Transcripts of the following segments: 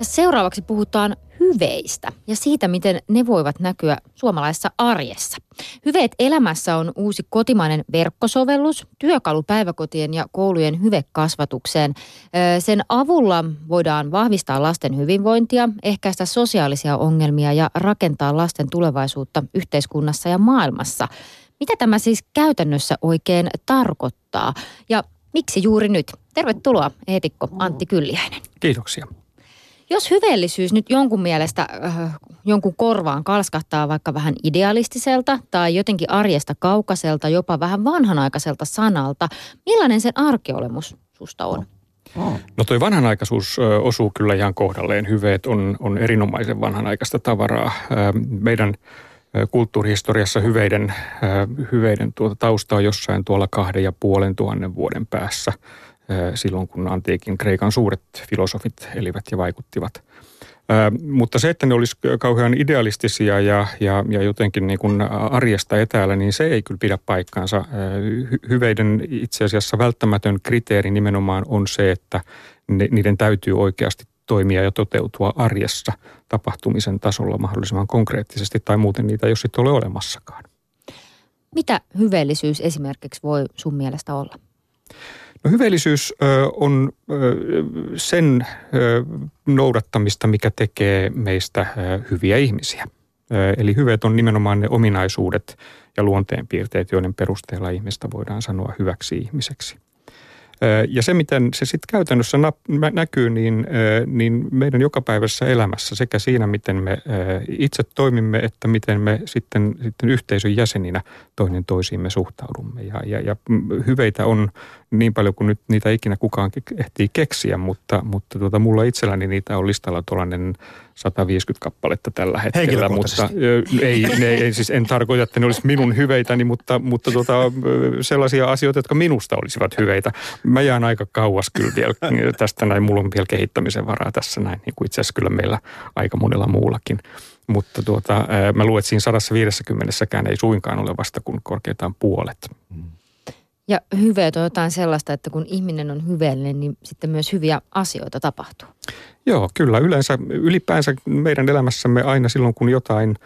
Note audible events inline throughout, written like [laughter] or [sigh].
Ja seuraavaksi puhutaan hyveistä ja siitä, miten ne voivat näkyä suomalaisessa arjessa. Hyveet elämässä on uusi kotimainen verkkosovellus, työkalu päiväkotien ja koulujen hyvekasvatukseen. Sen avulla voidaan vahvistaa lasten hyvinvointia, ehkäistä sosiaalisia ongelmia ja rakentaa lasten tulevaisuutta yhteiskunnassa ja maailmassa. Mitä tämä siis käytännössä oikein tarkoittaa ja miksi juuri nyt? Tervetuloa eetikko Antti Kylliäinen. Kiitoksia. Jos hyveellisyys nyt jonkun mielestä äh, jonkun korvaan kalskahtaa vaikka vähän idealistiselta tai jotenkin arjesta kaukaiselta, jopa vähän vanhanaikaiselta sanalta, millainen sen arkiolemus susta on? No toi vanhanaikaisuus osuu kyllä ihan kohdalleen. Hyveet on, on erinomaisen vanhanaikaista tavaraa. Meidän kulttuurihistoriassa hyveiden, hyveiden tuota tausta on jossain tuolla kahden ja puolen tuhannen vuoden päässä – silloin, kun antiikin Kreikan suuret filosofit elivät ja vaikuttivat. Mutta se, että ne olisi kauhean idealistisia ja, ja, ja jotenkin niin kuin arjesta etäällä, niin se ei kyllä pidä paikkaansa. Hyveiden itse asiassa välttämätön kriteeri nimenomaan on se, että ne, niiden täytyy oikeasti toimia ja toteutua arjessa tapahtumisen tasolla mahdollisimman konkreettisesti tai muuten niitä ei ole sitten ole olemassakaan. Mitä hyveellisyys esimerkiksi voi sun mielestä olla? No hyveellisyys on sen noudattamista, mikä tekee meistä hyviä ihmisiä. Eli hyveet on nimenomaan ne ominaisuudet ja luonteenpiirteet, joiden perusteella ihmistä voidaan sanoa hyväksi ihmiseksi. Ja se, miten se sitten käytännössä näkyy, niin, niin meidän jokapäiväisessä elämässä sekä siinä, miten me itse toimimme, että miten me sitten, sitten yhteisön jäseninä toinen toisiimme suhtaudumme. Ja, ja, ja hyveitä on niin paljon kuin nyt niitä ikinä kukaan ehtii keksiä, mutta, mutta tuota, mulla itselläni niitä on listalla tuollainen 150 kappaletta tällä hetkellä. Mutta ei, ne, ei, siis en tarkoita, että ne olisi minun hyveitäni, mutta, mutta tuota, sellaisia asioita, jotka minusta olisivat hyveitä. Mä jään aika kauas kyllä vielä tästä näin. Mulla on vielä kehittämisen varaa tässä näin, niin kuin itse asiassa kyllä meillä aika monella muullakin. Mutta tuota, mä luulen, että siinä 150 ei suinkaan ole vasta kuin korkeintaan puolet. Mm. Ja hyveet on jotain sellaista, että kun ihminen on hyveellinen, niin sitten myös hyviä asioita tapahtuu. Joo, kyllä. Yleensä ylipäänsä meidän elämässämme aina silloin, kun jotain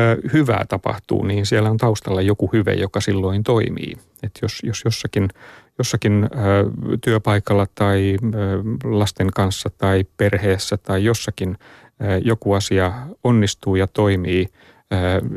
ö, hyvää tapahtuu, niin siellä on taustalla joku hyve, joka silloin toimii. Et jos, jos jossakin, jossakin ö, työpaikalla tai ö, lasten kanssa tai perheessä tai jossakin ö, joku asia onnistuu ja toimii –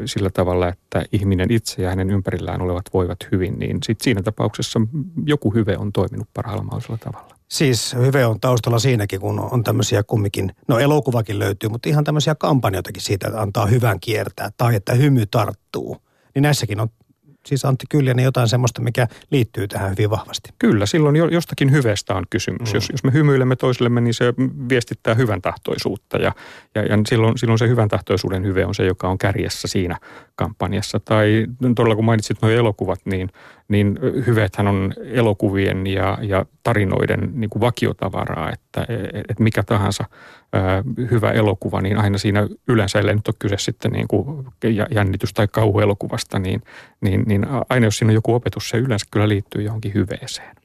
sillä tavalla, että ihminen itse ja hänen ympärillään olevat voivat hyvin, niin sit siinä tapauksessa joku hyve on toiminut parhaalla mahdollisella tavalla. Siis hyve on taustalla siinäkin, kun on tämmöisiä kumminkin, no elokuvakin löytyy, mutta ihan tämmöisiä kampanjoitakin siitä, että antaa hyvän kiertää tai että hymy tarttuu. Niin näissäkin on siis Antti Kyljänen jotain semmoista, mikä liittyy tähän hyvin vahvasti. Kyllä, silloin jostakin hyveestä on kysymys. Mm. Jos, jos me hymyilemme toisillemme, niin se viestittää hyvän tahtoisuutta ja, ja, ja silloin, silloin se hyvän tahtoisuuden hyve on se, joka on kärjessä siinä kampanjassa. Tai todella kun mainitsit nuo elokuvat, niin niin hyvethän on elokuvien ja, ja tarinoiden niin kuin vakiotavaraa, että et mikä tahansa ää, hyvä elokuva, niin aina siinä yleensä, ellei nyt ole kyse sitten niin kuin jännitys- tai kauhuelokuvasta, niin, niin, niin aina jos siinä on joku opetus, se yleensä kyllä liittyy johonkin hyveeseen.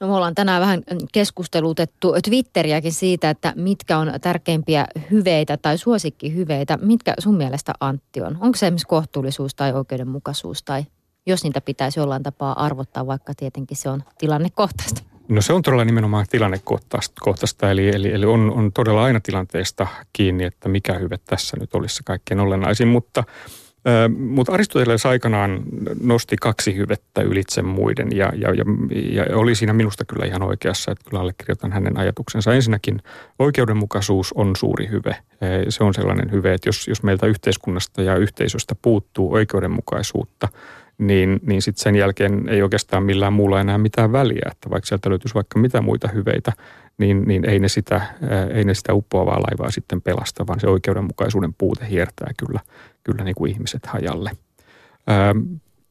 No me ollaan tänään vähän keskustelutettu Twitteriäkin siitä, että mitkä on tärkeimpiä hyveitä tai suosikkihyveitä. Mitkä sun mielestä Antti on? Onko se esimerkiksi kohtuullisuus tai oikeudenmukaisuus tai jos niitä pitäisi jollain tapaa arvottaa, vaikka tietenkin se on tilannekohtaista? No se on todella nimenomaan tilannekohtaista, eli, eli, eli on, on todella aina tilanteesta kiinni, että mikä hyve tässä nyt olisi se kaikkein olennaisin, mutta mutta Aristoteles aikanaan nosti kaksi hyvettä ylitse muiden ja, ja, ja, ja oli siinä minusta kyllä ihan oikeassa, että kyllä allekirjoitan hänen ajatuksensa. Ensinnäkin oikeudenmukaisuus on suuri hyve. Se on sellainen hyve, että jos, jos meiltä yhteiskunnasta ja yhteisöstä puuttuu oikeudenmukaisuutta – niin, niin sitten sen jälkeen ei oikeastaan millään muulla enää mitään väliä, että vaikka sieltä löytyisi vaikka mitä muita hyveitä, niin, niin ei, ne sitä, ei ne sitä uppoavaa laivaa sitten pelasta, vaan se oikeudenmukaisuuden puute hiertää kyllä, kyllä niin kuin ihmiset hajalle.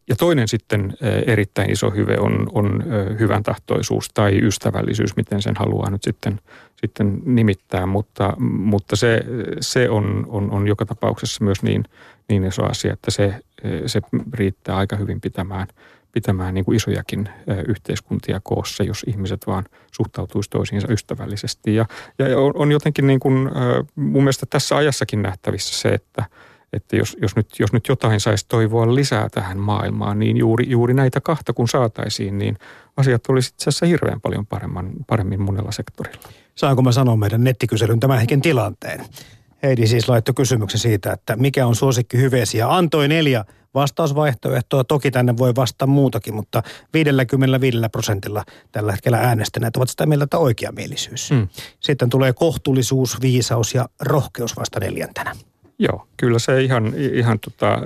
Ja toinen sitten erittäin iso hyve on, on hyvän tahtoisuus tai ystävällisyys, miten sen haluaa nyt sitten, sitten nimittää, mutta, mutta se, se on, on, on joka tapauksessa myös niin, niin iso asia, että se, se riittää aika hyvin pitämään, pitämään niin kuin isojakin yhteiskuntia koossa, jos ihmiset vaan suhtautuisi toisiinsa ystävällisesti. Ja, ja on, on jotenkin niin kuin, mun mielestä tässä ajassakin nähtävissä se, että, että jos, jos, nyt, jos nyt jotain saisi toivoa lisää tähän maailmaan, niin juuri, juuri näitä kahta kun saataisiin, niin asiat olisivat itse asiassa hirveän paljon paremman, paremmin monella sektorilla. Saanko mä sanoa meidän nettikyselyn tämän hetken tilanteen? Heidi siis laittoi kysymyksen siitä, että mikä on suosikki hyveesi ja antoi neljä vastausvaihtoehtoa. Toki tänne voi vastata muutakin, mutta 55 prosentilla tällä hetkellä äänestäneet ovat sitä mieltä, että oikeamielisyys. Mm. Sitten tulee kohtuullisuus, viisaus ja rohkeus vasta neljäntenä. Joo, kyllä se ihan, ihan tota,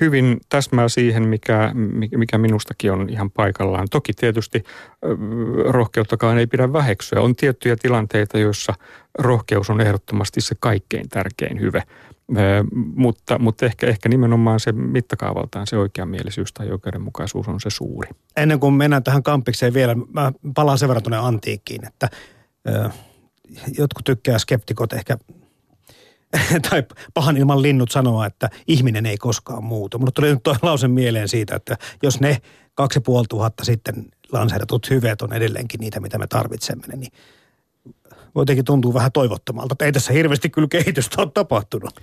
hyvin täsmää siihen, mikä, mikä minustakin on ihan paikallaan. Toki tietysti rohkeuttakaan ei pidä väheksyä. On tiettyjä tilanteita, joissa rohkeus on ehdottomasti se kaikkein tärkein hyve. Mutta, mutta ehkä, ehkä nimenomaan se mittakaavaltaan se oikeamielisyys tai oikeudenmukaisuus on se suuri. Ennen kuin mennään tähän kampikseen vielä, mä palaan sen verran tuonne antiikkiin, että jotkut tykkää skeptikot ehkä [laughs] tai pahan ilman linnut sanoa, että ihminen ei koskaan muutu. Mutta tuli nyt tuo lause mieleen siitä, että jos ne kaksi puoli tuhatta sitten lanseeratut hyveet on edelleenkin niitä, mitä me tarvitsemme, niin jotenkin tuntuu vähän toivottomalta. Että ei tässä hirveästi kyllä kehitystä ole tapahtunut.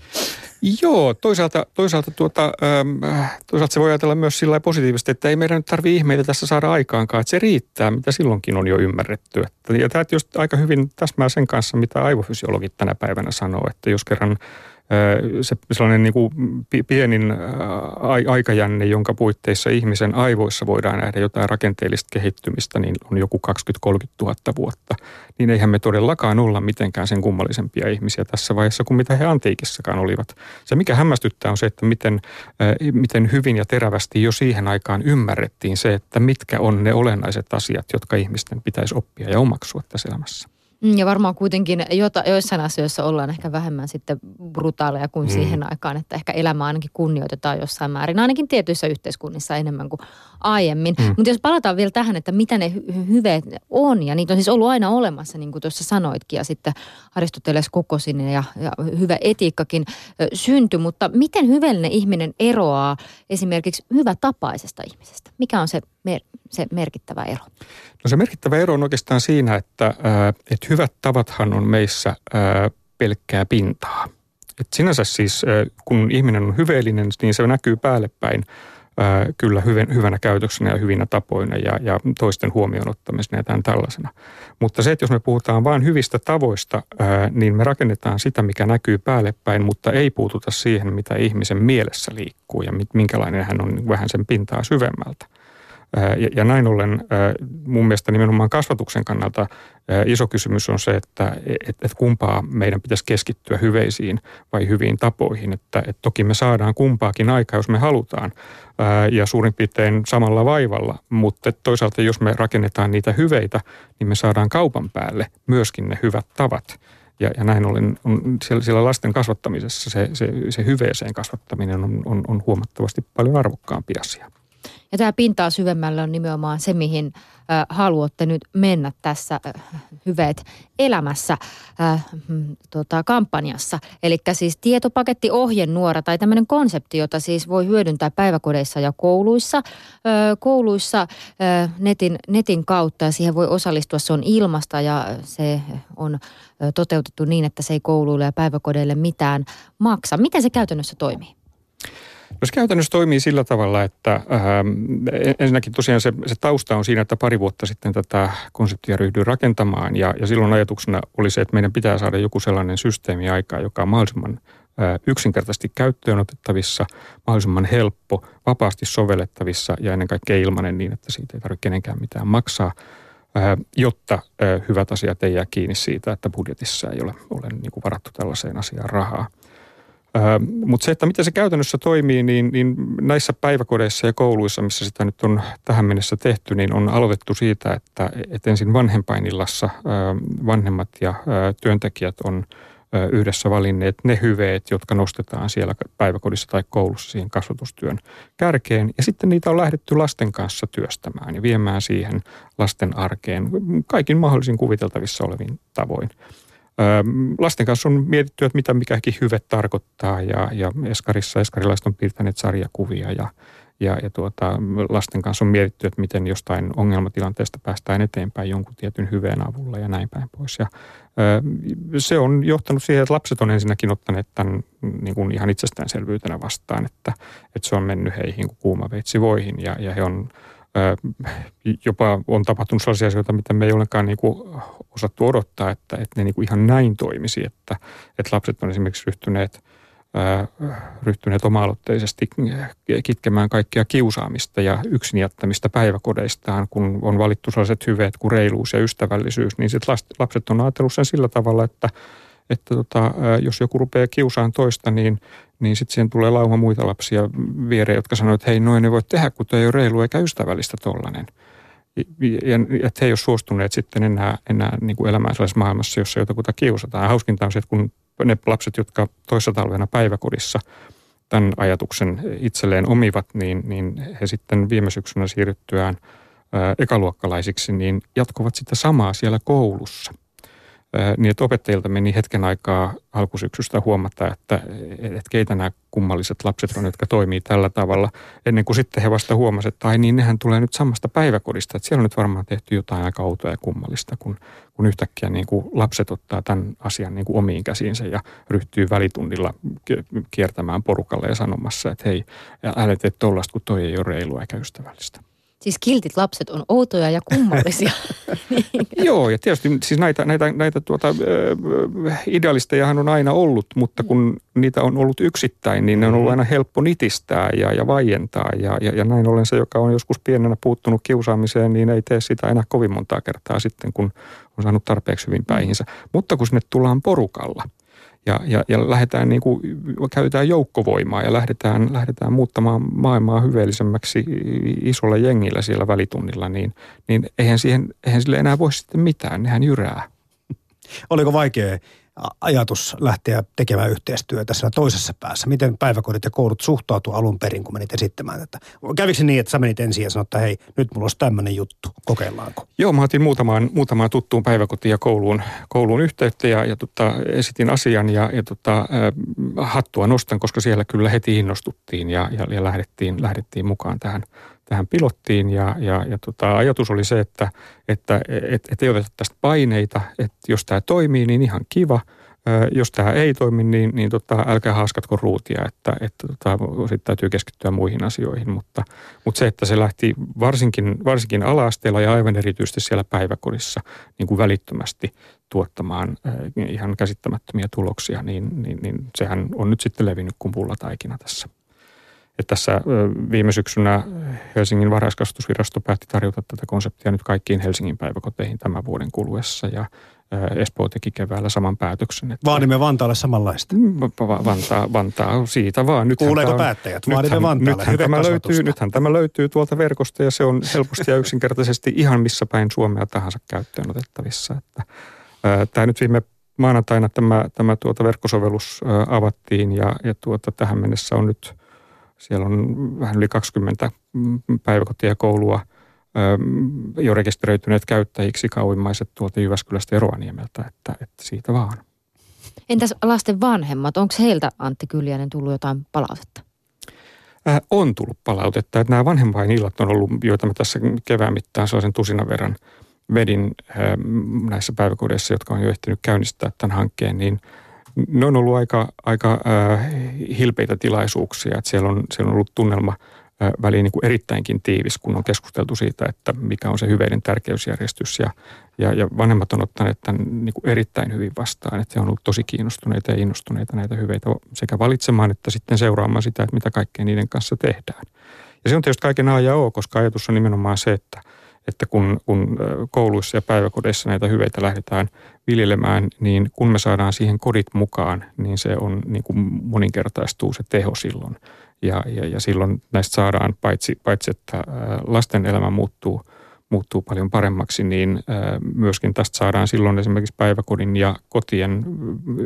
Joo, toisaalta, toisaalta, tuota, ähm, toisaalta se voi ajatella myös sillä positiivisesti, että ei meidän nyt tarvitse ihmeitä tässä saada aikaankaan, että se riittää, mitä silloinkin on jo ymmärretty. Että, ja tämä just aika hyvin täsmää sen kanssa, mitä aivofysiologit tänä päivänä sanoo, että jos kerran se sellainen niin kuin pienin aikajänne, jonka puitteissa ihmisen aivoissa voidaan nähdä jotain rakenteellista kehittymistä, niin on joku 20-30 000 vuotta. Niin eihän me todellakaan olla mitenkään sen kummallisempia ihmisiä tässä vaiheessa kuin mitä he antiikissakaan olivat. Se mikä hämmästyttää on se, että miten, miten hyvin ja terävästi jo siihen aikaan ymmärrettiin se, että mitkä on ne olennaiset asiat, jotka ihmisten pitäisi oppia ja omaksua tässä elämässä. Mm, ja varmaan kuitenkin jota, joissain asioissa ollaan ehkä vähemmän sitten brutaaleja kuin mm. siihen aikaan, että ehkä elämä ainakin kunnioitetaan jossain määrin, ainakin tietyissä yhteiskunnissa enemmän kuin aiemmin. Mm. Mutta jos palataan vielä tähän, että mitä ne hy- hyveet on, ja niitä on siis ollut aina olemassa, niin kuin tuossa sanoitkin, ja sitten Aristoteles koko sinne ja, ja hyvä etiikkakin syntyi, mutta miten hyvällinen ihminen eroaa esimerkiksi hyvätapaisesta ihmisestä? Mikä on se mer- se merkittävä ero? No se merkittävä ero on oikeastaan siinä, että, että hyvät tavathan on meissä pelkkää pintaa. Et sinänsä siis, kun ihminen on hyveellinen, niin se näkyy päälle päin kyllä hyvänä käytöksenä ja hyvinä tapoina ja, ja toisten huomioon ottamisena ja tämän tällaisena. Mutta se, että jos me puhutaan vain hyvistä tavoista, niin me rakennetaan sitä, mikä näkyy päälle päin, mutta ei puututa siihen, mitä ihmisen mielessä liikkuu ja minkälainen hän on vähän sen pintaa syvemmältä. Ja, ja näin ollen mun mielestä nimenomaan kasvatuksen kannalta iso kysymys on se, että et, et kumpaa meidän pitäisi keskittyä hyveisiin vai hyviin tapoihin. Että et toki me saadaan kumpaakin aikaa, jos me halutaan ja suurin piirtein samalla vaivalla, mutta toisaalta jos me rakennetaan niitä hyveitä, niin me saadaan kaupan päälle myöskin ne hyvät tavat. Ja, ja näin ollen on siellä, siellä lasten kasvattamisessa se, se, se hyveeseen kasvattaminen on, on, on huomattavasti paljon arvokkaampi asia. Ja tämä pintaa syvemmällä on nimenomaan se, mihin äh, haluatte nyt mennä tässä äh, hyveet elämässä äh, tota, kampanjassa. Eli siis tietopaketti ohjenuora tai tämmöinen konsepti, jota siis voi hyödyntää päiväkodeissa ja kouluissa. Kouluissa netin, netin kautta ja siihen voi osallistua. Se on ilmasta ja se on toteutettu niin, että se ei kouluille ja päiväkodeille mitään maksa. Miten se käytännössä toimii? No se käytännössä toimii sillä tavalla, että äh, ensinnäkin tosiaan se, se tausta on siinä, että pari vuotta sitten tätä konseptia ryhdyin rakentamaan ja, ja silloin ajatuksena oli se, että meidän pitää saada joku sellainen systeemi aikaa, joka on mahdollisimman äh, yksinkertaisesti käyttöön otettavissa, mahdollisimman helppo, vapaasti sovellettavissa ja ennen kaikkea ilmanen niin, että siitä ei tarvitse kenenkään mitään maksaa äh, jotta äh, hyvät asiat ei jää kiinni siitä, että budjetissa ei ole, ole niin kuin varattu tällaiseen asiaan rahaa. Mutta se, että miten se käytännössä toimii, niin, niin näissä päiväkodeissa ja kouluissa, missä sitä nyt on tähän mennessä tehty, niin on aloitettu siitä, että, että ensin vanhempainillassa vanhemmat ja työntekijät on yhdessä valinneet ne hyveet, jotka nostetaan siellä päiväkodissa tai koulussa siihen kasvatustyön kärkeen. Ja sitten niitä on lähdetty lasten kanssa työstämään ja viemään siihen lasten arkeen kaikin mahdollisin kuviteltavissa olevin tavoin. Lasten kanssa on mietitty, että mitä mikäkin hyve tarkoittaa ja, ja Eskarissa eskarilaiset on piirtäneet sarjakuvia ja, ja, ja tuota, lasten kanssa on mietitty, että miten jostain ongelmatilanteesta päästään eteenpäin jonkun tietyn hyveen avulla ja näin päin pois. Ja, se on johtanut siihen, että lapset on ensinnäkin ottaneet tämän niin kuin ihan itsestäänselvyytenä vastaan, että, että se on mennyt heihin kuin kuuma veitsi voihin ja, ja he on jopa on tapahtunut sellaisia asioita, mitä me ei ollenkaan niin kuin osattu odottaa, että, että ne niin kuin ihan näin toimisi, että, että lapset on esimerkiksi ryhtyneet, ryhtyneet oma-aloitteisesti kitkemään kaikkia kiusaamista ja yksin jättämistä päiväkodeistaan, kun on valittu sellaiset hyveet kuin reiluus ja ystävällisyys, niin sit lapset on ajatellut sen sillä tavalla, että, että tota, jos joku rupeaa kiusaan toista, niin niin sitten siihen tulee lauma muita lapsia viereen, jotka sanoo, että hei, noin ne voi tehdä, kun ei ole reilu eikä ystävällistä tollainen. Ja, että he ei ole suostuneet sitten enää, enää niin kuin elämään sellaisessa maailmassa, jossa jotakuta kiusataan. Hauskinta on se, että kun ne lapset, jotka toissa talvena päiväkodissa tämän ajatuksen itselleen omivat, niin, niin he sitten viime syksynä siirryttyään ekaluokkalaisiksi, niin jatkuvat sitä samaa siellä koulussa – niin että opettajilta meni hetken aikaa alkusyksystä huomata, että, että keitä nämä kummalliset lapset on, jotka toimii tällä tavalla, ennen kuin sitten he vasta huomasivat, että ai niin, nehän tulee nyt samasta päiväkodista, että siellä on nyt varmaan tehty jotain aika outoa ja kummallista, kun, kun yhtäkkiä niin kuin lapset ottaa tämän asian niin kuin omiin käsiinsä ja ryhtyy välitunnilla kiertämään porukalle ja sanomassa, että hei, älä tee tollasta, kun toi ei ole reilua eikä ystävällistä. Siis kiltit lapset on outoja ja kummallisia. [laughs] Joo, ja tietysti siis näitä, näitä, näitä tuota, idealistejahan on aina ollut, mutta kun niitä on ollut yksittäin, niin ne on ollut aina helppo nitistää ja, ja vaientaa. Ja, ja, ja näin ollen se, joka on joskus pienenä puuttunut kiusaamiseen, niin ei tee sitä enää kovin montaa kertaa sitten, kun on saanut tarpeeksi hyvin päihinsä. Mutta kun sinne tullaan porukalla – ja, ja, ja lähdetään niin kuin, käytetään joukkovoimaa ja lähdetään, lähdetään muuttamaan maailmaa hyveellisemmäksi isolla jengillä siellä välitunnilla, niin, niin eihän, siihen, eihän sille enää voi sitten mitään, nehän jyrää. Oliko vaikea ajatus lähteä tekemään yhteistyötä siellä toisessa päässä? Miten päiväkodit ja koulut suhtautuu alun perin, kun menit esittämään tätä? Kävikö niin, että sä menit ensin ja sanoit, että hei, nyt mulla olisi tämmöinen juttu, kokeillaanko? Joo, mä otin muutamaan, muutamaan tuttuun päiväkotiin ja kouluun, kouluun yhteyttä ja, ja tota, esitin asian ja, ja tota, äh, hattua nostan, koska siellä kyllä heti innostuttiin ja, ja, ja lähdettiin, lähdettiin mukaan tähän tähän pilottiin ja, ja, ja tota, ajatus oli se, että, että et, et ei oteta tästä paineita, että jos tämä toimii, niin ihan kiva. Jos tämä ei toimi, niin, niin tota, älkää haaskatko ruutia, että, että tota, sitten täytyy keskittyä muihin asioihin. Mutta, mutta se, että se lähti varsinkin, varsinkin ala-asteella ja aivan erityisesti siellä päiväkodissa niin kuin välittömästi tuottamaan ihan käsittämättömiä tuloksia, niin, niin, niin sehän on nyt sitten levinnyt kuin pullataikina tässä että tässä viime syksynä Helsingin varhaiskasvatusvirasto päätti tarjota tätä konseptia nyt kaikkiin Helsingin päiväkoteihin tämän vuoden kuluessa ja Espoo teki keväällä saman päätöksen. Että Vaadimme Vantaalle samanlaista. Mm, Vantaa, Vantaa siitä vaan. Nythän Kuuleeko tämä, päättäjät? Vaadimme nythän, Vantaalle nythän tämä, löytyy, nythän tämä löytyy tuolta verkosta ja se on helposti ja [laughs] yksinkertaisesti ihan missä päin Suomea tahansa käyttöön otettavissa. Että, ää, tämä nyt viime maanantaina tämä, tämä tuota verkkosovellus ää, avattiin ja, ja tuota, tähän mennessä on nyt – siellä on vähän yli 20 päiväkotia koulua jo rekisteröityneet käyttäjiksi kauimmaiset tuolta Jyväskylästä ja Rovaniemeltä, että, että siitä vaan. Entäs lasten vanhemmat, onko heiltä Antti Kyljänen tullut jotain palautetta? Äh, on tullut palautetta, että nämä vanhempainillat on ollut, joita mä tässä kevään mittaan sellaisen tusinan verran vedin äh, näissä päiväkodeissa, jotka on jo ehtinyt käynnistää tämän hankkeen, niin – ne on ollut aika, aika äh, hilpeitä tilaisuuksia. Että siellä, on, siellä on ollut tunnelma äh, väliin niin kuin erittäinkin tiivis, kun on keskusteltu siitä, että mikä on se hyveiden tärkeysjärjestys. Ja, ja, ja vanhemmat on ottaneet tämän niin kuin erittäin hyvin vastaan. Että he on ollut tosi kiinnostuneita ja innostuneita näitä hyveitä sekä valitsemaan että sitten seuraamaan sitä, että mitä kaikkea niiden kanssa tehdään. Ja se on tietysti kaiken A ja O, koska ajatus on nimenomaan se, että – että kun, kun kouluissa ja päiväkodeissa näitä hyveitä lähdetään viljelemään, niin kun me saadaan siihen kodit mukaan, niin se on niin kuin moninkertaistuu se teho silloin. Ja, ja, ja silloin näistä saadaan, paitsi, paitsi että lasten elämä muuttuu, muuttuu paljon paremmaksi, niin myöskin tästä saadaan silloin esimerkiksi päiväkodin ja kotien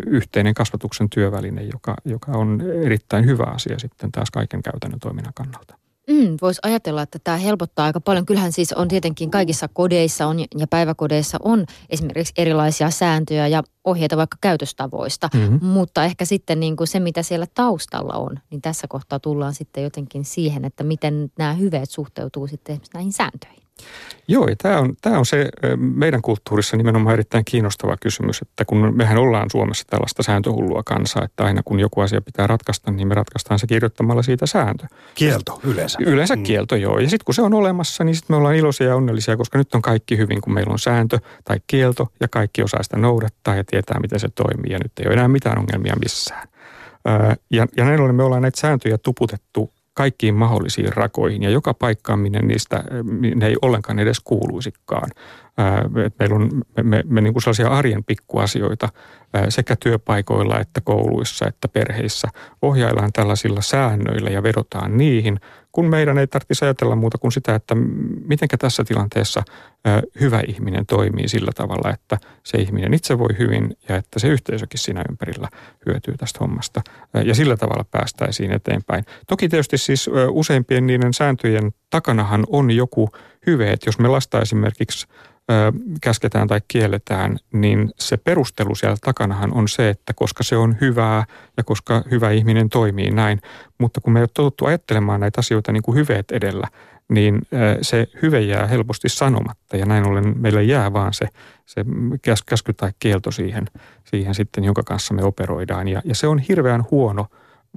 yhteinen kasvatuksen työväline, joka, joka on erittäin hyvä asia sitten taas kaiken käytännön toiminnan kannalta. Mm, Voisi ajatella, että tämä helpottaa aika paljon. Kyllähän siis on tietenkin kaikissa kodeissa on, ja päiväkodeissa on esimerkiksi erilaisia sääntöjä ja ohjeita vaikka käytöstavoista. Mm-hmm. Mutta ehkä sitten niin kuin se, mitä siellä taustalla on, niin tässä kohtaa tullaan sitten jotenkin siihen, että miten nämä hyveet suhteutuu sitten näihin sääntöihin. Joo, ja tämä on, tämä on se meidän kulttuurissa nimenomaan erittäin kiinnostava kysymys, että kun mehän ollaan Suomessa tällaista sääntöhullua kansaa, että aina kun joku asia pitää ratkaista, niin me ratkaistaan se kirjoittamalla siitä sääntö. Kielto yleensä. Yleensä mm. kielto, joo. Ja sitten kun se on olemassa, niin sitten me ollaan iloisia ja onnellisia, koska nyt on kaikki hyvin, kun meillä on sääntö tai kielto ja kaikki osaa sitä noudattaa ja tietää, miten se toimii ja nyt ei ole enää mitään ongelmia missään. Ja, ja näin ollen me ollaan näitä sääntöjä tuputettu kaikkiin mahdollisiin rakoihin ja joka paikkaan, minne niistä ne ei ollenkaan edes kuuluisikaan. Meillä on me, me, me niin kuin sellaisia arjen pikkuasioita sekä työpaikoilla että kouluissa että perheissä ohjaillaan tällaisilla säännöillä ja vedotaan niihin, kun meidän ei tarvitsisi ajatella muuta kuin sitä, että miten tässä tilanteessa hyvä ihminen toimii sillä tavalla, että se ihminen itse voi hyvin ja että se yhteisökin siinä ympärillä hyötyy tästä hommasta. Ja sillä tavalla päästäisiin eteenpäin. Toki tietysti siis useimpien niiden sääntöjen takanahan on joku hyve, että jos me lasta esimerkiksi käsketään tai kielletään, niin se perustelu siellä takanahan on se, että koska se on hyvää ja koska hyvä ihminen toimii näin. Mutta kun me ei ole totuttu ajattelemaan näitä asioita niin kuin hyveet edellä, niin se hyve jää helposti sanomatta ja näin ollen meillä jää vaan se, se käsky tai kielto siihen, siihen sitten, jonka kanssa me operoidaan. Ja, ja se on hirveän huono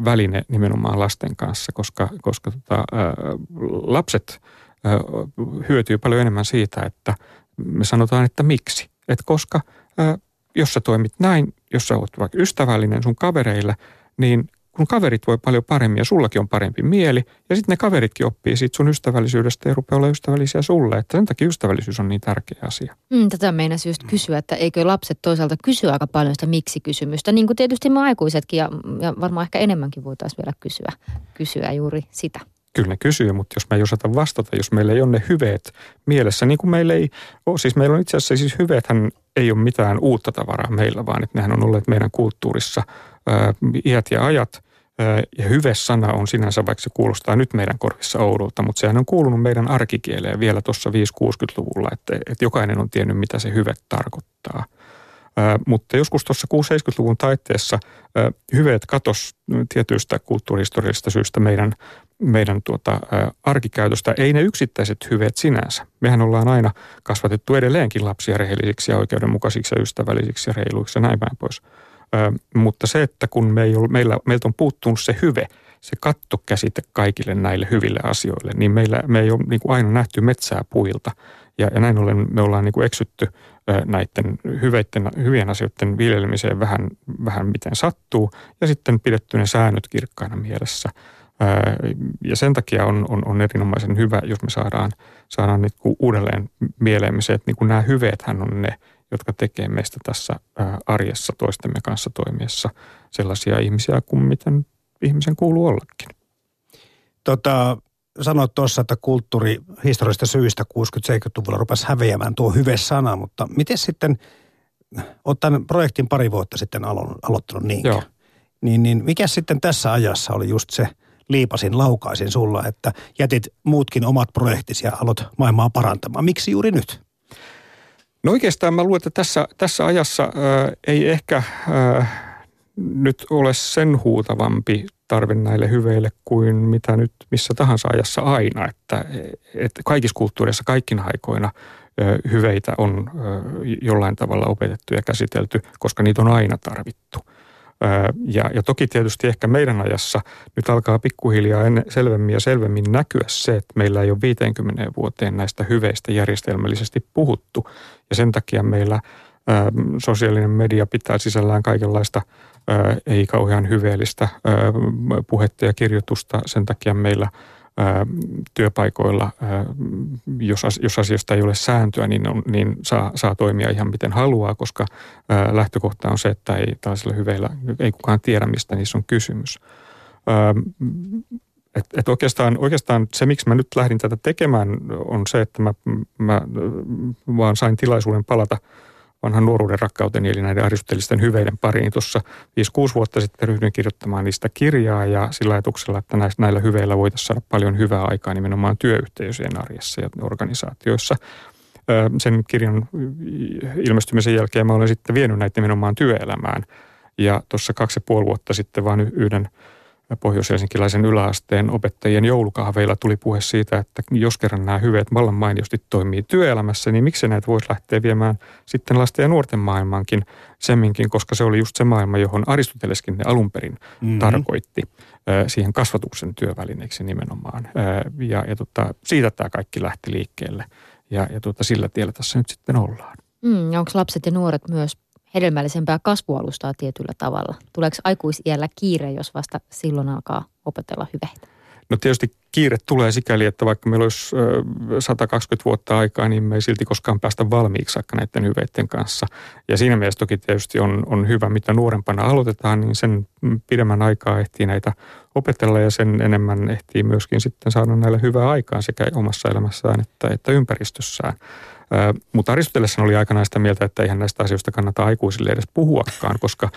väline nimenomaan lasten kanssa, koska, koska tota, ää, lapset ää, hyötyy paljon enemmän siitä, että me sanotaan, että miksi. Että koska ää, jos sä toimit näin, jos sä oot vaikka ystävällinen sun kavereille, niin kun kaverit voi paljon paremmin ja sullakin on parempi mieli, ja sitten ne kaveritkin oppii siitä sun ystävällisyydestä ja rupeaa olla ystävällisiä sulle. Että sen takia ystävällisyys on niin tärkeä asia. Mm, tätä meinasi just kysyä, että eikö lapset toisaalta kysy aika paljon sitä miksi-kysymystä, niin kuin tietysti me aikuisetkin, ja, ja varmaan ehkä enemmänkin voitaisiin vielä kysyä, kysyä juuri sitä kyllä ne kysyy, mutta jos me ei osata vastata, jos meillä ei ole ne hyveet mielessä, niin kuin meillä ei ole, siis meillä on itse asiassa siis hyveethän ei ole mitään uutta tavaraa meillä, vaan että nehän on olleet meidän kulttuurissa ää, iät ja ajat. Ää, ja hyve-sana on sinänsä, vaikka se kuulostaa nyt meidän korvissa oudolta, mutta sehän on kuulunut meidän arkikieleen vielä tuossa 5-60-luvulla, että, että jokainen on tiennyt, mitä se hyve tarkoittaa. Mutta joskus tuossa 6-70-luvun taitteessa hyveet katos tietyistä kulttuurihistoriallisista syistä meidän meidän tuota, arkikäytöstä, ei ne yksittäiset hyveet sinänsä. Mehän ollaan aina kasvatettu edelleenkin lapsia rehellisiksi ja oikeudenmukaisiksi ja ystävällisiksi ja reiluiksi ja näin päin pois. Mutta se, että kun me ei ole, meillä, meiltä on puuttunut se hyve, se kattokäsite kaikille näille hyville asioille, niin meillä, me ei ole niin kuin aina nähty metsää puilta. Ja, ja näin ollen me ollaan niin kuin eksytty näiden hyveiden, hyvien asioiden viljelemiseen vähän, vähän miten sattuu ja sitten pidetty ne säännöt kirkkaina mielessä – ja sen takia on, on, on erinomaisen hyvä, jos me saadaan, saadaan niin kuin uudelleen mieleemme se, että niin kuin nämä hyveethän on ne, jotka tekee meistä tässä arjessa toistemme kanssa toimiessa sellaisia ihmisiä kuin miten ihmisen kuuluu ollakin. Tota, sanoit tuossa, että kulttuuri historiallisista syistä 60-70-luvulla rupesi häviämään tuo hyvä-sana, mutta miten sitten, olet tämän projektin pari vuotta sitten alo- aloittanut niin, Joo. niin, niin mikä sitten tässä ajassa oli just se – liipasin, laukaisin sulla, että jätit muutkin omat projektisi ja aloit maailmaa parantamaan. Miksi juuri nyt? No oikeastaan mä luulen, että tässä, tässä ajassa ää, ei ehkä ää, nyt ole sen huutavampi tarve näille hyveille kuin mitä nyt missä tahansa ajassa aina. Että, että kaikissa kulttuureissa kaikkina aikoina hyveitä on jollain tavalla opetettu ja käsitelty, koska niitä on aina tarvittu. Ja, ja toki tietysti ehkä meidän ajassa nyt alkaa pikkuhiljaa ennen, selvemmin ja selvemmin näkyä se, että meillä ei ole 50 vuoteen näistä hyveistä järjestelmällisesti puhuttu. Ja sen takia meillä sosiaalinen media pitää sisällään kaikenlaista ei kauhean hyveellistä puhetta ja kirjoitusta. Sen takia meillä – työpaikoilla, jos, jos asiasta ei ole sääntöä, niin, on, niin saa, saa toimia ihan miten haluaa, koska lähtökohta on se, että ei tällaisilla hyveillä, ei kukaan tiedä, mistä niissä on kysymys. Et, et oikeastaan, oikeastaan se, miksi mä nyt lähdin tätä tekemään, on se, että mä, mä vaan sain tilaisuuden palata vanhan nuoruuden rakkauteni eli näiden aristotelisten hyveiden pariin. Tuossa 5-6 vuotta sitten ryhdyin kirjoittamaan niistä kirjaa ja sillä ajatuksella, että näillä hyveillä voitaisiin saada paljon hyvää aikaa nimenomaan työyhteisöjen arjessa ja organisaatioissa. Sen kirjan ilmestymisen jälkeen mä olen sitten vienyt näitä nimenomaan työelämään. Ja tuossa kaksi ja puoli vuotta sitten vain yhden pohjois-helsinkiläisen yläasteen opettajien joulukahveilla tuli puhe siitä, että jos kerran nämä hyveet vallan mainiosti toimii työelämässä, niin miksi näitä voisi lähteä viemään sitten lasten ja nuorten maailmaankin semminkin, koska se oli just se maailma, johon Aristoteleskin ne alun perin mm-hmm. tarkoitti siihen kasvatuksen työvälineeksi nimenomaan. Ja, ja tota, siitä tämä kaikki lähti liikkeelle ja, ja tota, sillä tiellä tässä nyt sitten ollaan. Mm, onko lapset ja nuoret myös hedelmällisempää kasvualustaa tietyllä tavalla? Tuleeko aikuisiällä kiire, jos vasta silloin alkaa opetella hyveitä? No tietysti kiire tulee sikäli, että vaikka meillä olisi 120 vuotta aikaa, niin me ei silti koskaan päästä valmiiksi vaikka näiden hyveiden kanssa. Ja siinä mielessä toki tietysti on, on hyvä, mitä nuorempana aloitetaan, niin sen pidemmän aikaa ehtii näitä opetella ja sen enemmän ehtii myöskin sitten saada näillä hyvää aikaa sekä omassa elämässään että, että ympäristössään. Mutta Aristoteleshan oli aikanaan sitä mieltä, että eihän näistä asioista kannata aikuisille edes puhuakaan, koska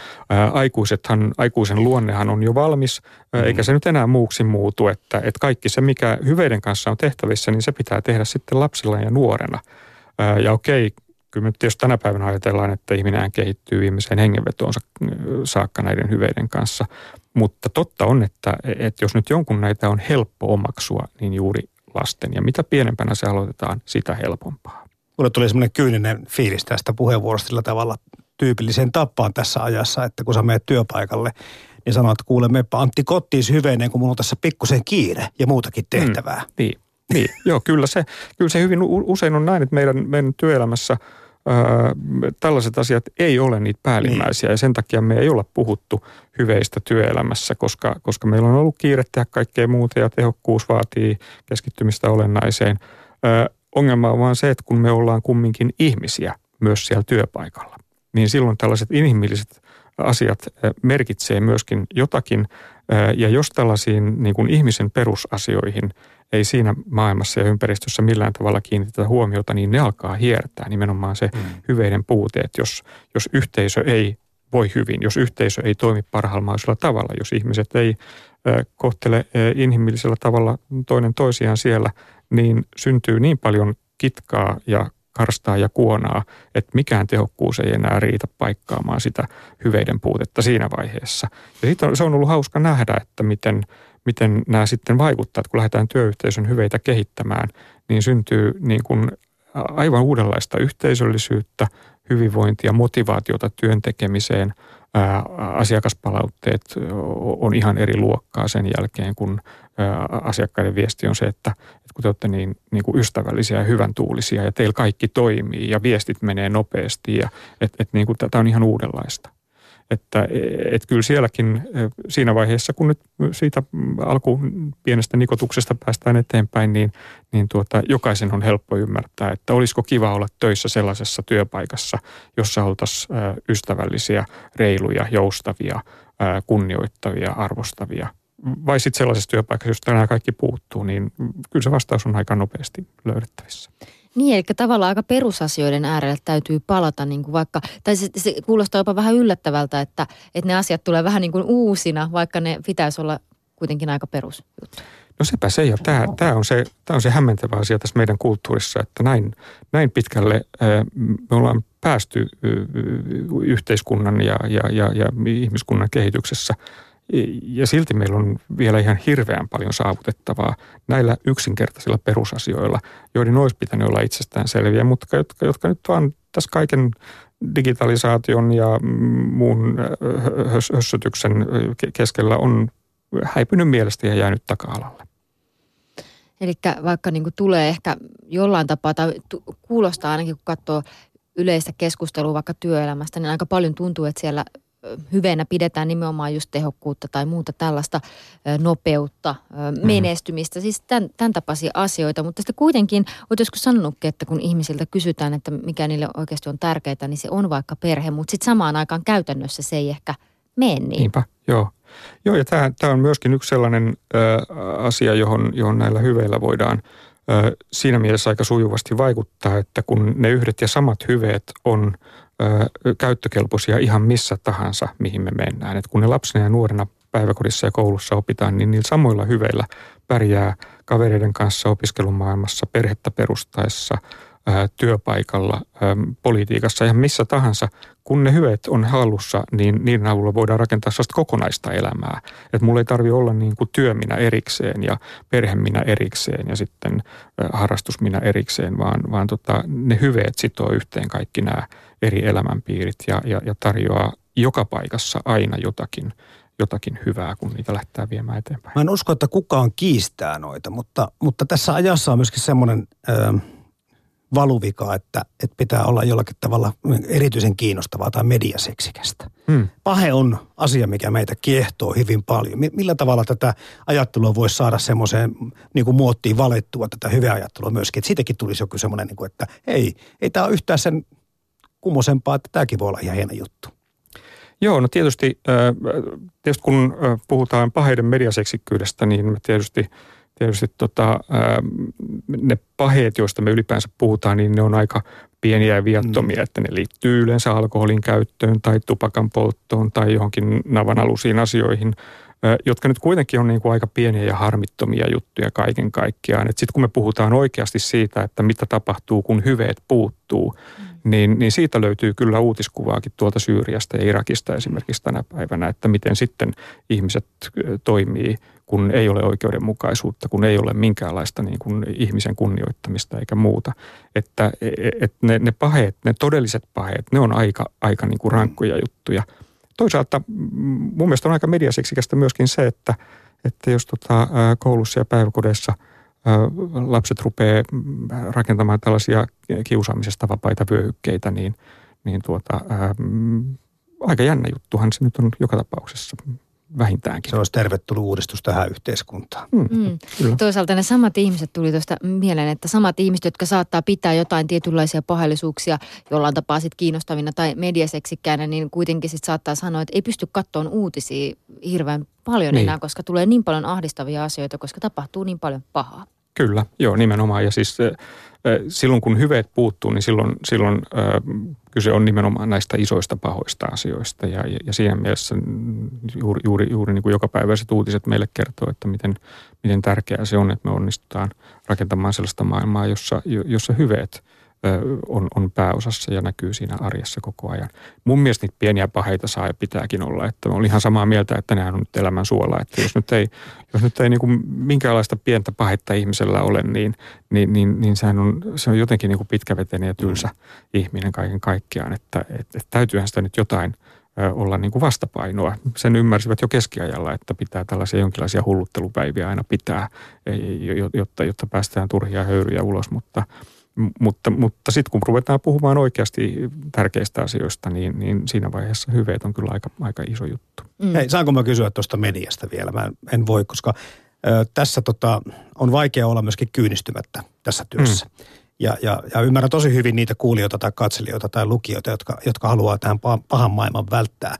aikuisethan, aikuisen luonnehan on jo valmis, eikä se nyt enää muuksi muutu, että, että kaikki se, mikä hyveiden kanssa on tehtävissä, niin se pitää tehdä sitten lapsilla ja nuorena. Ja okei, kyllä nyt jos tänä päivänä ajatellaan, että ihminen kehittyy viimeiseen hengenvetoonsa saakka näiden hyveiden kanssa, mutta totta on, että, että jos nyt jonkun näitä on helppo omaksua, niin juuri lasten. Ja mitä pienempänä se aloitetaan, sitä helpompaa. Mulle tuli semmoinen kyyninen fiilis tästä puheenvuorosta sillä tavalla tyypilliseen tappaan tässä ajassa, että kun sä menet työpaikalle, niin sanoo, että kuule, meppä Antti kottiis hyveineen, kun mulla on tässä pikkusen kiire ja muutakin mm, tehtävää. Mm, niin, niin. [laughs] joo, kyllä se, kyllä se hyvin usein on näin, että meidän, meidän työelämässä ää, tällaiset asiat ei ole niitä päällimmäisiä niin. ja sen takia me ei olla puhuttu hyveistä työelämässä, koska, koska meillä on ollut kiire tehdä kaikkea muuta ja tehokkuus vaatii keskittymistä olennaiseen. Ää, Ongelma on vaan se, että kun me ollaan kumminkin ihmisiä myös siellä työpaikalla, niin silloin tällaiset inhimilliset asiat merkitsee myöskin jotakin. Ja jos tällaisiin niin kuin ihmisen perusasioihin ei siinä maailmassa ja ympäristössä millään tavalla kiinnitetä huomiota, niin ne alkaa hiertää nimenomaan se mm. hyveiden puute, että jos, jos yhteisö ei voi hyvin, jos yhteisö ei toimi parhaalla mahdollisella tavalla, jos ihmiset ei kohtele inhimillisellä tavalla toinen toisiaan siellä – niin syntyy niin paljon kitkaa ja karstaa ja kuonaa, että mikään tehokkuus ei enää riitä paikkaamaan sitä hyveiden puutetta siinä vaiheessa. Ja sitten se on ollut hauska nähdä, että miten, miten nämä sitten vaikuttaa, että kun lähdetään työyhteisön hyveitä kehittämään, niin syntyy niin kuin aivan uudenlaista yhteisöllisyyttä, hyvinvointia, motivaatiota työn tekemiseen – asiakaspalautteet on ihan eri luokkaa sen jälkeen, kun asiakkaiden viesti on se, että kun te olette niin, niin kuin ystävällisiä ja hyvän tuulisia ja teillä kaikki toimii ja viestit menee nopeasti ja että et niin tämä on ihan uudenlaista. Että et kyllä sielläkin siinä vaiheessa, kun nyt siitä alku pienestä nikotuksesta päästään eteenpäin, niin, niin tuota, jokaisen on helppo ymmärtää, että olisiko kiva olla töissä sellaisessa työpaikassa, jossa oltaisiin ystävällisiä, reiluja, joustavia, kunnioittavia, arvostavia. Vai sitten sellaisessa työpaikassa, josta nämä kaikki puuttuu, niin kyllä se vastaus on aika nopeasti löydettävissä. Niin, eli tavallaan aika perusasioiden äärelle täytyy palata, niin kuin vaikka, tai se, se kuulostaa jopa vähän yllättävältä, että, että ne asiat tulee vähän niin kuin uusina, vaikka ne pitäisi olla kuitenkin aika perusjuttu. No sepä se, ja tämä, tämä, on se, tämä on se hämmentävä asia tässä meidän kulttuurissa, että näin, näin pitkälle me ollaan päästy yhteiskunnan ja, ja, ja, ja ihmiskunnan kehityksessä – ja silti meillä on vielä ihan hirveän paljon saavutettavaa näillä yksinkertaisilla perusasioilla, joiden olisi pitänyt olla itsestään selviä, mutta jotka, jotka nyt vaan tässä kaiken digitalisaation ja muun hössötyksen keskellä on häipynyt mielestä ja jäänyt taka-alalle. Eli vaikka niin tulee ehkä jollain tapaa, tai kuulostaa ainakin kun katsoo yleistä keskustelua vaikka työelämästä, niin aika paljon tuntuu, että siellä hyveenä pidetään nimenomaan just tehokkuutta tai muuta tällaista nopeutta, mm-hmm. menestymistä, siis tämän, tämän tapaisia asioita. Mutta sitten kuitenkin, olet joskus sanonutkin, että kun ihmisiltä kysytään, että mikä niille oikeasti on tärkeää, niin se on vaikka perhe, mutta sitten samaan aikaan käytännössä se ei ehkä mene niin. Niinpä, joo. Joo, ja tämä, tämä on myöskin yksi sellainen ö, asia, johon, johon näillä hyveillä voidaan ö, siinä mielessä aika sujuvasti vaikuttaa, että kun ne yhdet ja samat hyveet on käyttökelpoisia ihan missä tahansa, mihin me mennään. Et kun ne lapsena ja nuorena päiväkodissa ja koulussa opitaan, niin niillä samoilla hyveillä pärjää kavereiden kanssa opiskelumaailmassa, perhettä perustaessa, työpaikalla, politiikassa ja missä tahansa, kun ne hyveet on hallussa, niin niiden avulla voidaan rakentaa sellaista kokonaista elämää. Että mulla ei tarvi olla niin kuin työminä erikseen ja perheminä erikseen ja sitten harrastusminä erikseen, vaan, vaan tota, ne hyveet sitoo yhteen kaikki nämä eri elämänpiirit ja, ja, ja tarjoaa joka paikassa aina jotakin, jotakin hyvää, kun niitä lähtee viemään eteenpäin. Mä en usko, että kukaan kiistää noita, mutta, mutta tässä ajassa on myöskin semmoinen... Valuvika, että, että pitää olla jollakin tavalla erityisen kiinnostavaa tai mediaseksikästä. Hmm. Pahe on asia, mikä meitä kiehtoo hyvin paljon. Millä tavalla tätä ajattelua voisi saada semmoiseen niin kuin muottiin valettua, tätä hyvää ajattelua myöskin. Että siitäkin tulisi joku semmoinen, niin kuin, että ei, ei tämä ole yhtään sen kummosempaa, että tämäkin voi olla ihan hieno juttu. Joo, no tietysti, tietysti kun puhutaan paheiden mediaseksikkyydestä, niin me tietysti – tietysti tota, ne paheet, joista me ylipäänsä puhutaan, niin ne on aika pieniä ja viattomia, mm. että ne liittyy yleensä alkoholin käyttöön tai tupakan polttoon tai johonkin navanalusiin asioihin, jotka nyt kuitenkin on niin kuin aika pieniä ja harmittomia juttuja kaiken kaikkiaan. Sitten kun me puhutaan oikeasti siitä, että mitä tapahtuu, kun hyveet puuttuu, mm. Niin, niin siitä löytyy kyllä uutiskuvaakin tuolta Syyriasta ja Irakista esimerkiksi tänä päivänä, että miten sitten ihmiset toimii – kun ei ole oikeudenmukaisuutta, kun ei ole minkäänlaista niin kuin ihmisen kunnioittamista eikä muuta. Että e, e, et ne, ne paheet, ne todelliset paheet, ne on aika, aika niin kuin rankkoja juttuja. Toisaalta mun mielestä on aika mediaseksikästä myöskin se, että, että jos tota, koulussa ja päiväkodeissa lapset rupeaa rakentamaan tällaisia kiusaamisesta vapaita vyöhykkeitä, niin, niin tuota, ää, aika jännä juttuhan se nyt on joka tapauksessa vähintäänkin. Se olisi tervetullut uudistus tähän yhteiskuntaan. Mm. Mm. Toisaalta ne samat ihmiset tuli tuosta mieleen, että samat ihmiset, jotka saattaa pitää jotain tietynlaisia pahallisuuksia jollain tapaa sit kiinnostavina tai mediaseksikkäänä, niin kuitenkin sit saattaa sanoa, että ei pysty katsomaan uutisia hirveän paljon niin. enää, koska tulee niin paljon ahdistavia asioita, koska tapahtuu niin paljon pahaa. Kyllä, joo nimenomaan. Ja siis silloin kun hyveet puuttuu, niin silloin, silloin kyse on nimenomaan näistä isoista pahoista asioista. Ja, ja, ja siinä mielessä juuri, juuri, juuri niin kuin jokapäiväiset uutiset meille kertoo, että miten, miten tärkeää se on, että me onnistutaan rakentamaan sellaista maailmaa, jossa, jossa hyveet – on, on pääosassa ja näkyy siinä arjessa koko ajan. Mun mielestä niitä pieniä paheita saa ja pitääkin olla, että olen ihan samaa mieltä, että nämä on nyt elämän suola, että jos nyt ei, jos nyt ei niin kuin minkäänlaista pientä pahetta ihmisellä ole, niin, niin, niin, niin sehän on, se on jotenkin niin kuin pitkäveteinen ja tylsä ihminen kaiken kaikkiaan, että, että, että täytyyhän sitä nyt jotain olla niin kuin vastapainoa. Sen ymmärsivät jo keskiajalla, että pitää tällaisia jonkinlaisia hulluttelupäiviä aina pitää, jotta, jotta päästään turhia höyryjä ulos, mutta – mutta, mutta sitten kun ruvetaan puhumaan oikeasti tärkeistä asioista, niin, niin siinä vaiheessa hyveet on kyllä aika, aika iso juttu. Mm. Hei, saanko mä kysyä tuosta mediasta vielä? Mä en voi, koska ö, tässä tota, on vaikea olla myöskin kyynistymättä tässä työssä. Mm. Ja, ja, ja ymmärrän tosi hyvin niitä kuulijoita tai katselijoita tai lukijoita, jotka, jotka haluaa tähän pahan maailman välttää.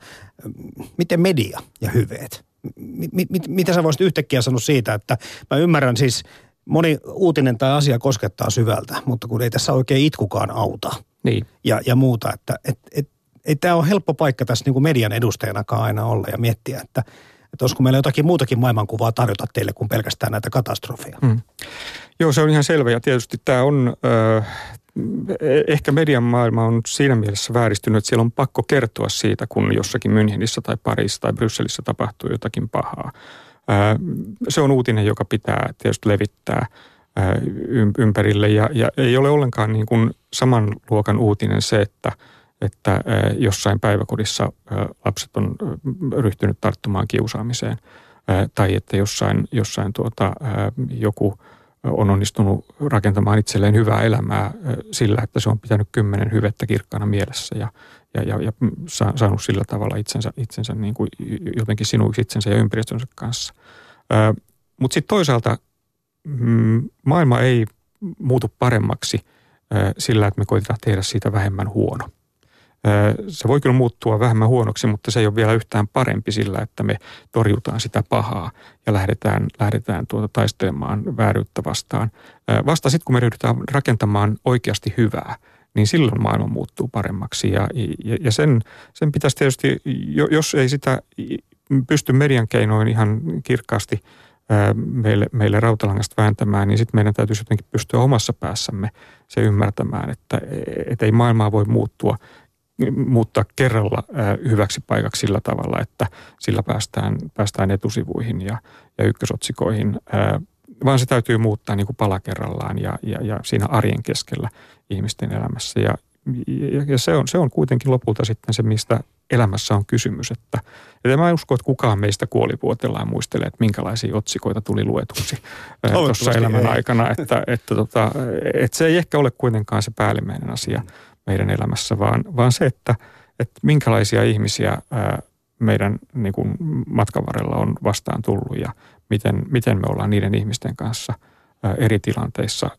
Miten media ja hyveet? M- m- mitä sä voisit yhtäkkiä sanoa siitä, että mä ymmärrän siis moni uutinen tai asia koskettaa syvältä, mutta kun ei tässä oikein itkukaan auta niin. ja, ja muuta, että et, et, ei tämä ole helppo paikka tässä niin kuin median edustajanakaan aina olla ja miettiä, että, että olisiko meillä jotakin muutakin maailmankuvaa tarjota teille kuin pelkästään näitä katastrofeja. Hmm. Joo, se on ihan selvä ja tietysti tämä on, äh, ehkä median maailma on siinä mielessä vääristynyt, että siellä on pakko kertoa siitä, kun jossakin Münchenissä tai Pariisissa tai Brysselissä tapahtuu jotakin pahaa. Se on uutinen, joka pitää tietysti levittää ympärille. Ja, ja ei ole ollenkaan niin kuin saman luokan uutinen se, että, että jossain päiväkodissa lapset on ryhtynyt tarttumaan kiusaamiseen. Tai että jossain, jossain tuota, joku on onnistunut rakentamaan itselleen hyvää elämää sillä, että se on pitänyt kymmenen hyvettä kirkkaana mielessä. Ja, ja, ja, ja saanut sillä tavalla itsensä, itsensä niin kuin jotenkin sinuiksi itsensä ja ympäristönsä kanssa. Mutta sitten toisaalta mm, maailma ei muutu paremmaksi sillä, että me koitetaan tehdä siitä vähemmän huono. Se voi kyllä muuttua vähemmän huonoksi, mutta se ei ole vielä yhtään parempi sillä, että me torjutaan sitä pahaa ja lähdetään, lähdetään tuota taistelemaan vääryyttä vastaan. Vasta sitten, kun me ryhdytään rakentamaan oikeasti hyvää – niin silloin maailma muuttuu paremmaksi. Ja, ja, ja sen, sen pitäisi tietysti, jos ei sitä pysty median keinoin ihan kirkkaasti meille, meille rautalangasta vääntämään, niin sitten meidän täytyisi jotenkin pystyä omassa päässämme se ymmärtämään, että et ei maailmaa voi muuttua muuttaa kerralla hyväksi paikaksi sillä tavalla, että sillä päästään, päästään etusivuihin ja, ja ykkösotsikoihin, vaan se täytyy muuttaa niin kuin pala kerrallaan ja, ja, ja siinä arjen keskellä ihmisten elämässä. Ja, ja, ja se, on, se on kuitenkin lopulta sitten se, mistä elämässä on kysymys. Että, että mä en usko, että kukaan meistä kuolivuotellaan muistelee, että minkälaisia otsikoita tuli luetuksi tuossa elämän ei. aikana. Että, että, tota, että se ei ehkä ole kuitenkaan se päällimmäinen asia meidän elämässä, vaan, vaan se, että, että minkälaisia ihmisiä ää, meidän niin kuin matkan varrella on vastaan tullut ja miten, miten me ollaan niiden ihmisten kanssa eri tilanteissa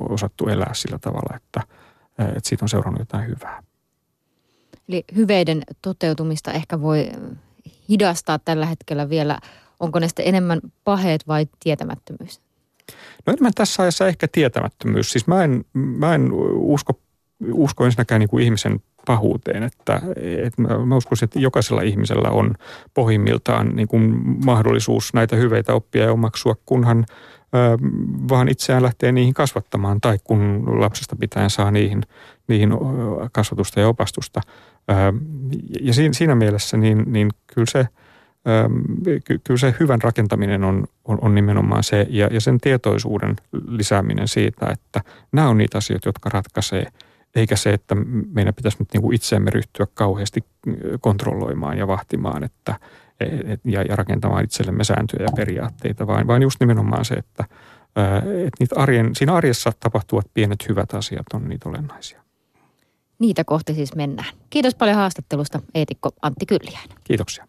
osattu elää sillä tavalla, että, että siitä on seurannut jotain hyvää. Eli hyveiden toteutumista ehkä voi hidastaa tällä hetkellä vielä. Onko ne sitten enemmän paheet vai tietämättömyys? No enemmän tässä ajassa ehkä tietämättömyys. Siis mä en, mä en usko, usko ensinnäkään niin kuin ihmisen pahuuteen. Että, että mä, mä uskon, että jokaisella ihmisellä on pohjimmiltaan niin kuin mahdollisuus näitä hyveitä oppia ja omaksua, kunhan vaan itseään lähtee niihin kasvattamaan tai kun lapsesta pitäen saa niihin, niihin kasvatusta ja opastusta. Ja siinä mielessä niin, niin kyllä, se, kyllä se hyvän rakentaminen on, on, on nimenomaan se ja, ja sen tietoisuuden lisääminen siitä, että nämä on niitä asioita, jotka ratkaisee – eikä se, että meidän pitäisi nyt niin kuin itseämme ryhtyä kauheasti kontrolloimaan ja vahtimaan että, et, ja, ja rakentamaan itsellemme sääntöjä ja periaatteita, vaan, vaan just nimenomaan se, että, että niitä arjen, siinä arjessa tapahtuvat pienet hyvät asiat on niitä olennaisia. Niitä kohti siis mennään. Kiitos paljon haastattelusta, eetikko Antti Kylliäinen. Kiitoksia.